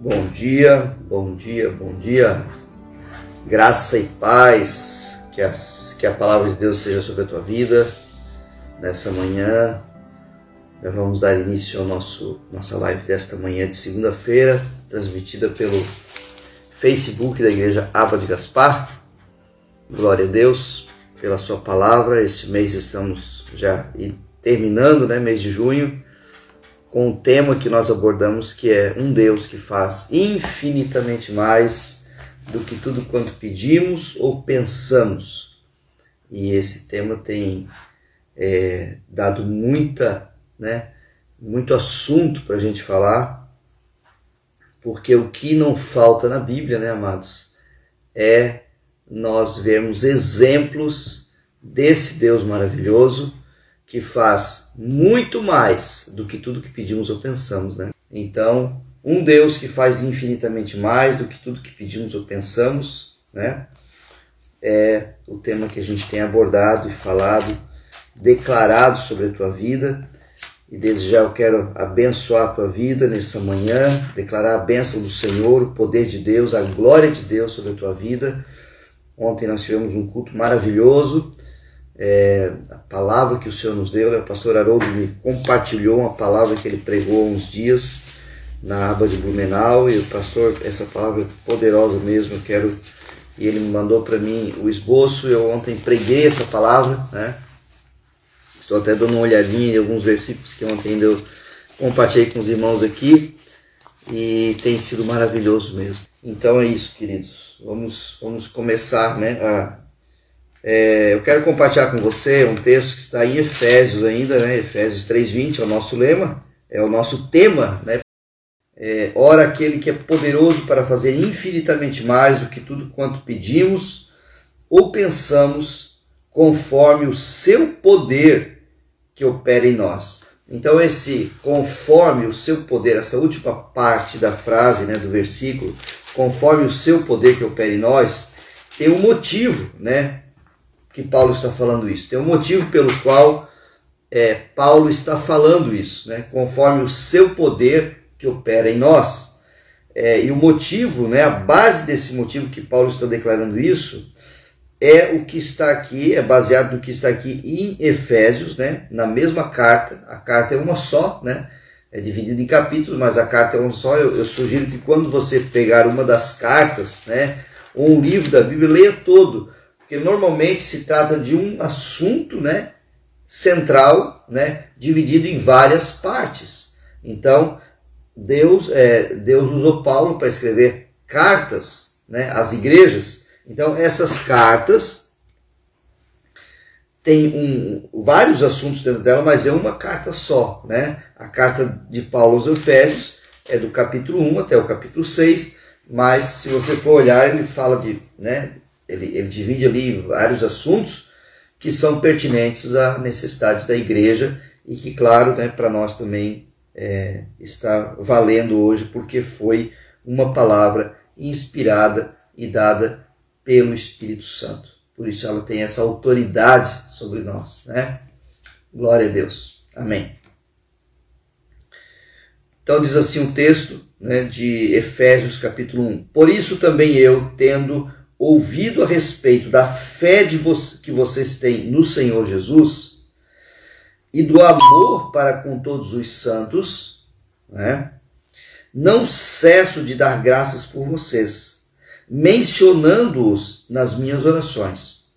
Bom dia, bom dia, bom dia. Graça e paz, que, as, que a palavra de Deus seja sobre a tua vida nessa manhã. Já vamos dar início ao nosso nossa live desta manhã de segunda-feira, transmitida pelo Facebook da Igreja Aba de Gaspar. Glória a Deus pela sua palavra. Este mês estamos já terminando, né, mês de junho com o tema que nós abordamos, que é um Deus que faz infinitamente mais do que tudo quanto pedimos ou pensamos. E esse tema tem é, dado muita, né, muito assunto para a gente falar, porque o que não falta na Bíblia, né, amados, é nós vermos exemplos desse Deus maravilhoso que faz muito mais do que tudo que pedimos ou pensamos, né? Então, um Deus que faz infinitamente mais do que tudo que pedimos ou pensamos, né? É o tema que a gente tem abordado e falado, declarado sobre a tua vida. E desde já eu quero abençoar a tua vida nessa manhã, declarar a bênção do Senhor, o poder de Deus, a glória de Deus sobre a tua vida. Ontem nós tivemos um culto maravilhoso é, palavra que o Senhor nos deu. Né? O pastor Haroldo me compartilhou uma palavra que ele pregou há uns dias na aba de Blumenau e o pastor, essa palavra é poderosa mesmo, eu quero e ele me mandou para mim o esboço, eu ontem preguei essa palavra, né? Estou até dando uma olhadinha em alguns versículos que ontem eu compartilhei com os irmãos aqui e tem sido maravilhoso mesmo. Então é isso, queridos. Vamos, vamos começar né, a é, eu quero compartilhar com você um texto que está em Efésios ainda, né? Efésios 3:20 é o nosso lema, é o nosso tema, né? É, ora aquele que é poderoso para fazer infinitamente mais do que tudo quanto pedimos ou pensamos, conforme o seu poder que opera em nós. Então esse conforme o seu poder, essa última parte da frase, né, do versículo, conforme o seu poder que opera em nós, tem um motivo, né? Que Paulo está falando isso. Tem um motivo pelo qual é, Paulo está falando isso, né? conforme o seu poder que opera em nós. É, e o motivo, né, a base desse motivo que Paulo está declarando isso, é o que está aqui, é baseado no que está aqui em Efésios, né, na mesma carta. A carta é uma só, né, é dividida em capítulos, mas a carta é uma só. Eu, eu sugiro que quando você pegar uma das cartas, né, ou um livro da Bíblia, leia todo porque normalmente se trata de um assunto né, central, né, dividido em várias partes. Então, Deus, é, Deus usou Paulo para escrever cartas né, às igrejas. Então, essas cartas têm um, vários assuntos dentro dela, mas é uma carta só. Né? A carta de Paulo aos Efésios é do capítulo 1 até o capítulo 6, mas se você for olhar, ele fala de né, ele, ele divide ali vários assuntos que são pertinentes à necessidade da igreja e que, claro, né, para nós também é, está valendo hoje porque foi uma palavra inspirada e dada pelo Espírito Santo. Por isso ela tem essa autoridade sobre nós, né? Glória a Deus. Amém. Então diz assim o texto né, de Efésios capítulo 1. Por isso também eu, tendo ouvido a respeito da fé vo que vocês têm no Senhor Jesus e do amor para com todos os santos, né? não cesso de dar graças por vocês, mencionando-os nas minhas orações.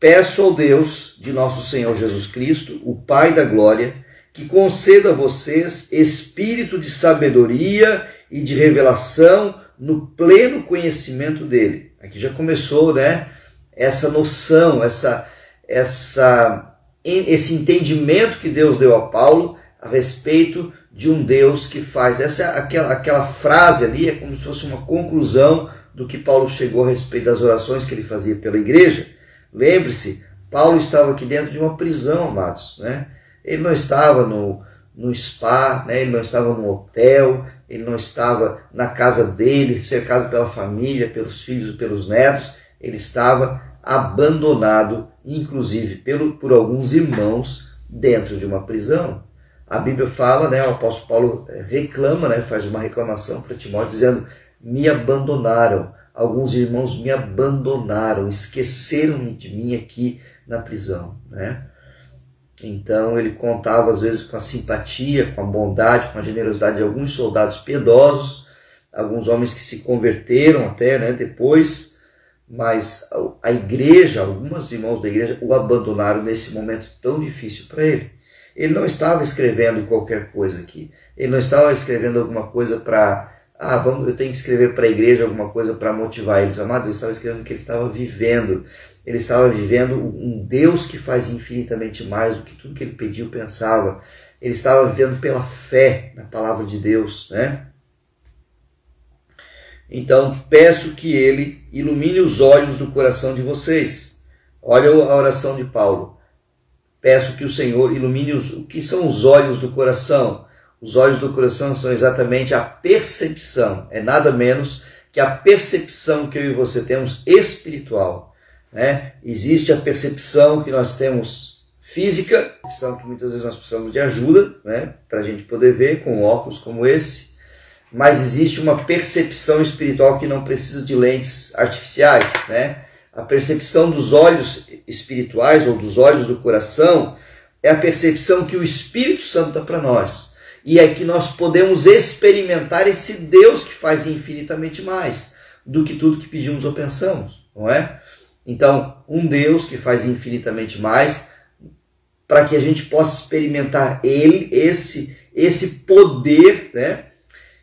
Peço ao Deus de nosso Senhor Jesus Cristo, o Pai da Glória, que conceda a vocês espírito de sabedoria e de revelação no pleno conhecimento dele Aqui já começou, né? Essa noção, essa, essa, esse entendimento que Deus deu a Paulo a respeito de um Deus que faz. Essa aquela, aquela frase ali é como se fosse uma conclusão do que Paulo chegou a respeito das orações que ele fazia pela igreja. Lembre-se, Paulo estava aqui dentro de uma prisão, amados, né? Ele não estava no, no spa, né? ele não estava no hotel, ele não estava na casa dele, cercado pela família, pelos filhos e pelos netos, ele estava abandonado, inclusive pelo, por alguns irmãos dentro de uma prisão. A Bíblia fala, né, o apóstolo Paulo reclama, né, faz uma reclamação para Timóteo dizendo: "Me abandonaram, alguns irmãos me abandonaram, esqueceram-me de mim aqui na prisão", né? Então ele contava às vezes com a simpatia, com a bondade, com a generosidade de alguns soldados piedosos, alguns homens que se converteram até, né, depois, mas a igreja, alguns irmãos da igreja o abandonaram nesse momento tão difícil para ele. Ele não estava escrevendo qualquer coisa aqui. Ele não estava escrevendo alguma coisa para ah, vamos, eu tenho que escrever para a igreja alguma coisa para motivar eles. Amado, ele estava escrevendo o que ele estava vivendo. Ele estava vivendo um Deus que faz infinitamente mais do que tudo que ele pediu, pensava. Ele estava vivendo pela fé na palavra de Deus, né? Então, peço que ele ilumine os olhos do coração de vocês. Olha a oração de Paulo. Peço que o Senhor ilumine os, o que são os olhos do coração. Os olhos do coração são exatamente a percepção, é nada menos que a percepção que eu e você temos espiritual. Né? Existe a percepção que nós temos física, que muitas vezes nós precisamos de ajuda né? para a gente poder ver com óculos como esse, mas existe uma percepção espiritual que não precisa de lentes artificiais. Né? A percepção dos olhos espirituais ou dos olhos do coração é a percepção que o Espírito Santo dá para nós. E é que nós podemos experimentar esse Deus que faz infinitamente mais do que tudo que pedimos ou pensamos, não é? Então, um Deus que faz infinitamente mais, para que a gente possa experimentar ele, esse esse poder, né?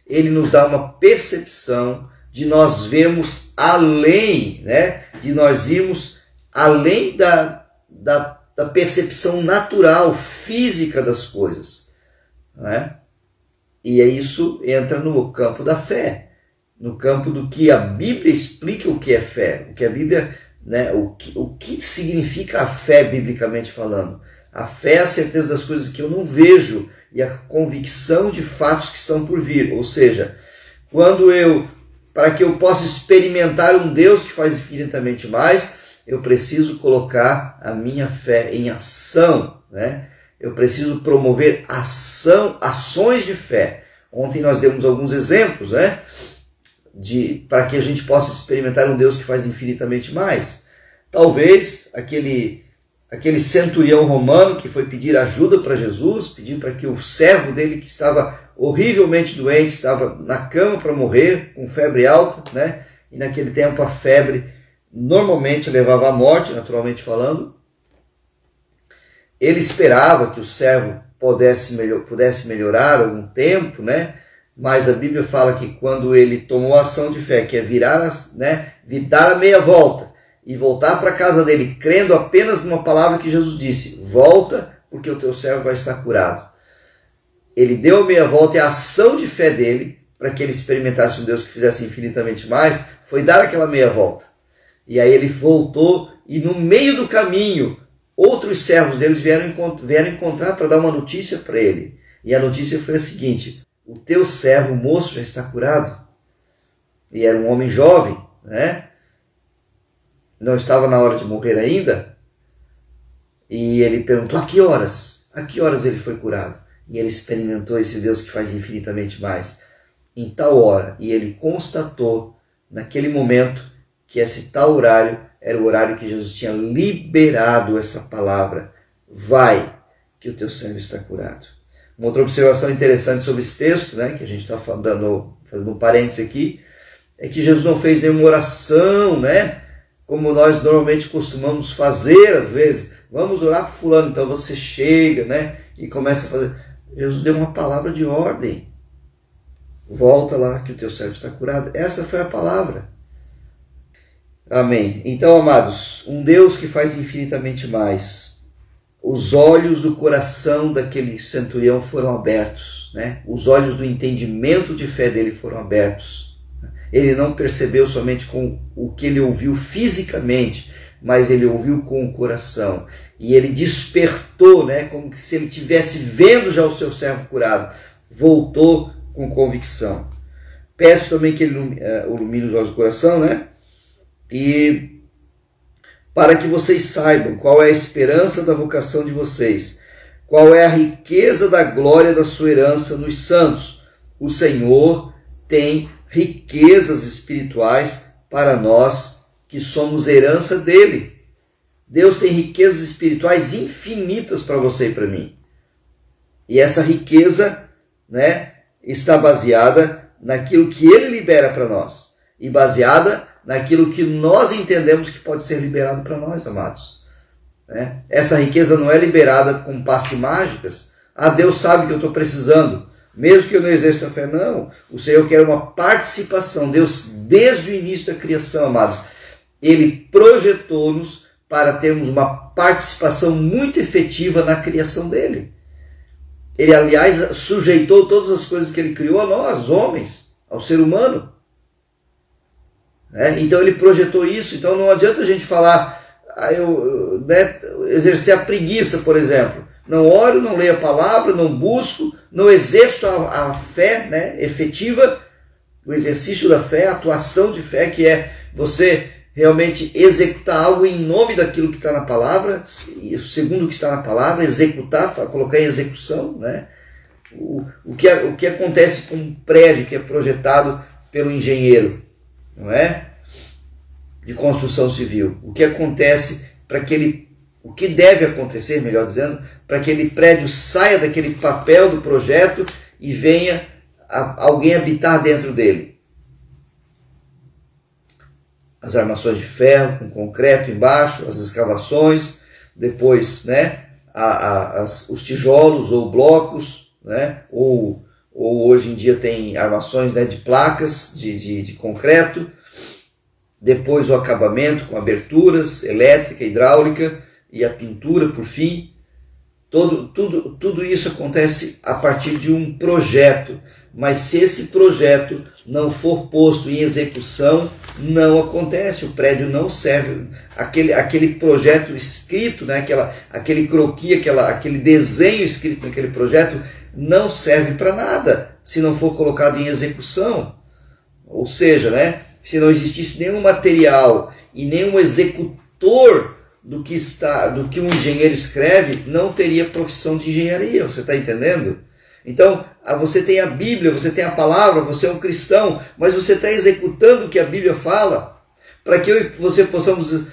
Ele nos dá uma percepção de nós vermos além, né? De nós irmos além da, da, da percepção natural, física das coisas, né? E é isso entra no campo da fé, no campo do que a Bíblia explica o que é fé, o que a Bíblia né, o, que, o que significa a fé, biblicamente falando? A fé é a certeza das coisas que eu não vejo e a convicção de fatos que estão por vir. Ou seja, quando eu, para que eu possa experimentar um Deus que faz infinitamente mais, eu preciso colocar a minha fé em ação, né? Eu preciso promover ação, ações de fé. Ontem nós demos alguns exemplos, né? De para que a gente possa experimentar um Deus que faz infinitamente mais. Talvez aquele aquele centurião romano que foi pedir ajuda para Jesus, pedir para que o servo dele que estava horrivelmente doente, estava na cama para morrer, com febre alta, né? E naquele tempo a febre normalmente levava à morte, naturalmente falando. Ele esperava que o servo pudesse, melhor, pudesse melhorar algum tempo, né? Mas a Bíblia fala que quando ele tomou a ação de fé, que é virar, né, dar a meia volta e voltar para a casa dele, crendo apenas numa palavra que Jesus disse: volta, porque o teu servo vai estar curado. Ele deu a meia volta e a ação de fé dele, para que ele experimentasse um Deus que fizesse infinitamente mais, foi dar aquela meia volta. E aí ele voltou e no meio do caminho, outros servos deles vieram, vieram encontrar para dar uma notícia para ele. E a notícia foi a seguinte: o teu servo moço já está curado. E era um homem jovem, né? Não estava na hora de morrer ainda. E ele perguntou: a que horas? A que horas ele foi curado? E ele experimentou esse Deus que faz infinitamente mais. Em tal hora. E ele constatou, naquele momento, que esse tal horário era o horário que Jesus tinha liberado essa palavra: Vai, que o teu servo está curado. Uma outra observação interessante sobre esse texto, né, que a gente está fazendo um parênteses aqui, é que Jesus não fez nenhuma oração, né, como nós normalmente costumamos fazer às vezes. Vamos orar para fulano, então você chega, né, e começa a fazer. Jesus deu uma palavra de ordem. Volta lá que o teu servo está curado. Essa foi a palavra. Amém. Então, amados, um Deus que faz infinitamente mais os olhos do coração daquele centurião foram abertos, né? os olhos do entendimento de fé dele foram abertos. Ele não percebeu somente com o que ele ouviu fisicamente, mas ele ouviu com o coração. E ele despertou, né? como se ele tivesse vendo já o seu servo curado. Voltou com convicção. Peço também que ele eh, ilumine os olhos do coração, né? E para que vocês saibam qual é a esperança da vocação de vocês, Qual é a riqueza da glória da sua herança nos santos? O Senhor tem riquezas espirituais para nós que somos herança dele. Deus tem riquezas espirituais infinitas para você e para mim. E essa riqueza, né, está baseada naquilo que ele libera para nós e baseada naquilo que nós entendemos que pode ser liberado para nós, amados. Né? Essa riqueza não é liberada com passe mágicas. Ah, Deus sabe que eu estou precisando. Mesmo que eu não exerça a fé, não. O Senhor quer uma participação. Deus, desde o início da criação, amados, Ele projetou-nos para termos uma participação muito efetiva na criação dele. Ele, aliás, sujeitou todas as coisas que ele criou a nós, homens, ao ser humano. Né? Então ele projetou isso. Então não adianta a gente falar, ah, eu, né, exercer a preguiça, por exemplo. Não oro, não leio a palavra, não busco, não exerço a, a fé né, efetiva, o exercício da fé, a atuação de fé, que é você realmente executar algo em nome daquilo que está na palavra, segundo o que está na palavra, executar, colocar em execução, né? O, o, que, o que acontece com um prédio que é projetado pelo engenheiro, não é? De construção civil. O que acontece para que ele, o que deve acontecer, melhor dizendo, para que aquele prédio saia daquele papel do projeto e venha a, alguém habitar dentro dele as armações de ferro com concreto embaixo, as escavações, depois né, a, a, as, os tijolos ou blocos, né, ou, ou hoje em dia tem armações né, de placas de, de, de concreto, depois o acabamento com aberturas elétrica, hidráulica e a pintura por fim. Todo, tudo, tudo isso acontece a partir de um projeto, mas se esse projeto não for posto em execução, não acontece, o prédio não serve. Aquele, aquele projeto escrito, né, aquela, aquele croquis, aquela, aquele desenho escrito naquele projeto, não serve para nada se não for colocado em execução. Ou seja, né, se não existisse nenhum material e nenhum executor do que está, do que um engenheiro escreve, não teria profissão de engenharia. Você está entendendo? Então, você tem a Bíblia, você tem a palavra, você é um cristão, mas você está executando o que a Bíblia fala, para que eu e você possamos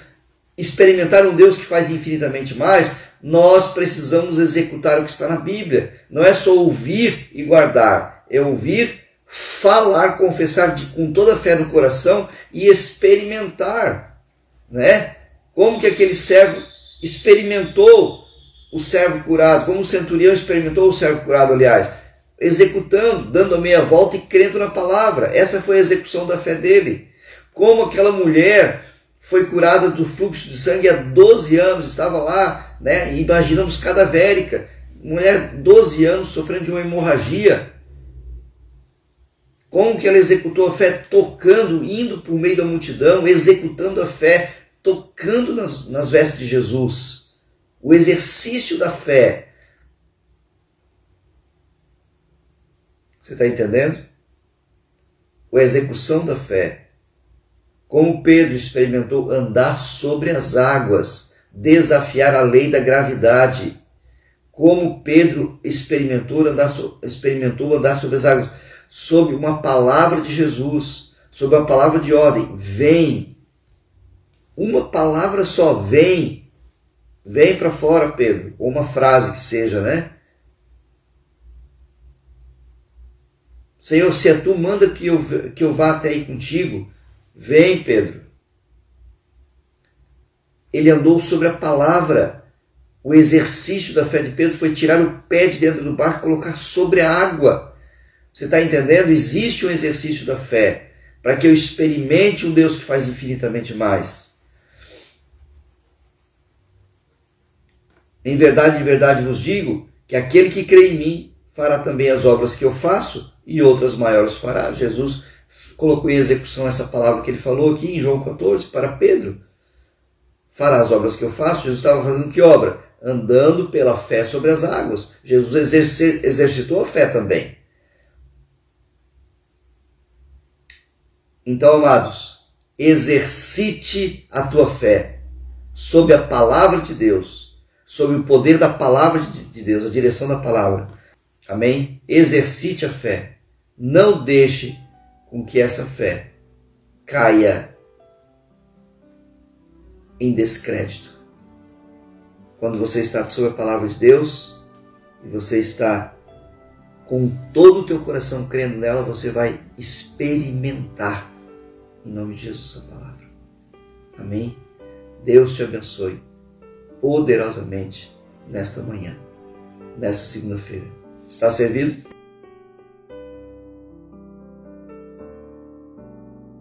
experimentar um Deus que faz infinitamente mais, nós precisamos executar o que está na Bíblia. Não é só ouvir e guardar, é ouvir, falar, confessar de, com toda a fé no coração e experimentar, né? Como que aquele servo experimentou o servo curado, como o centurião experimentou o servo curado, aliás, executando, dando a meia volta e crendo na palavra. Essa foi a execução da fé dele. Como aquela mulher foi curada do fluxo de sangue há 12 anos, estava lá, né? Imaginamos cadavérica, mulher 12 anos sofrendo de uma hemorragia. Como que ela executou a fé tocando, indo por meio da multidão, executando a fé, tocando nas, nas vestes de Jesus o exercício da fé. Você está entendendo? A execução da fé. Como Pedro experimentou andar sobre as águas, desafiar a lei da gravidade. Como Pedro experimentou andar, experimentou andar sobre as águas, sob uma palavra de Jesus, sob a palavra de ordem: vem. Uma palavra só, vem. Vem para fora, Pedro. Ou uma frase que seja, né? Senhor, se é tu manda que eu, que eu vá até aí contigo, vem, Pedro. Ele andou sobre a palavra. O exercício da fé de Pedro foi tirar o pé de dentro do barco e colocar sobre a água. Você está entendendo? Existe um exercício da fé para que eu experimente um Deus que faz infinitamente mais. Em verdade, em verdade vos digo que aquele que crê em mim fará também as obras que eu faço e outras maiores fará. Jesus colocou em execução essa palavra que ele falou aqui em João 14 para Pedro. Fará as obras que eu faço. Jesus estava fazendo que obra? Andando pela fé sobre as águas. Jesus exercitou a fé também. Então, amados, exercite a tua fé sob a palavra de Deus sob o poder da palavra de Deus, a direção da palavra. Amém? Exercite a fé. Não deixe com que essa fé caia em descrédito. Quando você está sob a palavra de Deus e você está com todo o teu coração crendo nela, você vai experimentar em nome de Jesus a palavra. Amém? Deus te abençoe poderosamente nesta manhã, nesta segunda-feira. Está servido?